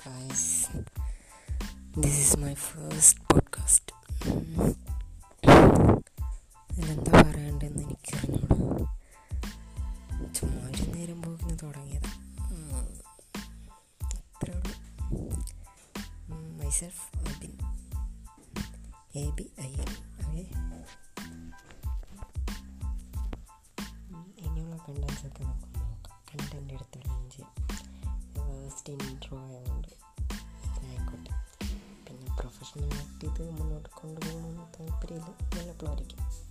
guys. This is my first podcast. ഇതിലെന്താ പറയണ്ടെന്ന് എനിക്കറിഞ്ഞോളൂ ചുമ്മാ ഒരു നേരം പോകുന്നു തുടങ്ങിയത്. അത്രേ ഉള്ളൂ. Myself Abin A B I N okay ഇനിയുള്ള കണ്ടൻസ് ഒക്കെ നമുക്ക് നോക്കാം. കണ്ടന്റ് എടുത്ത് ഫസ്റ്റ് ഇൻട്രോ പ്രൊഫഷണലായിട്ട് ഇത് മുന്നോട്ട് കൊണ്ടുപോകണമെന്ന് താല്പര്യമില്ല. വല്ലപ്പോഴായിരിക്കും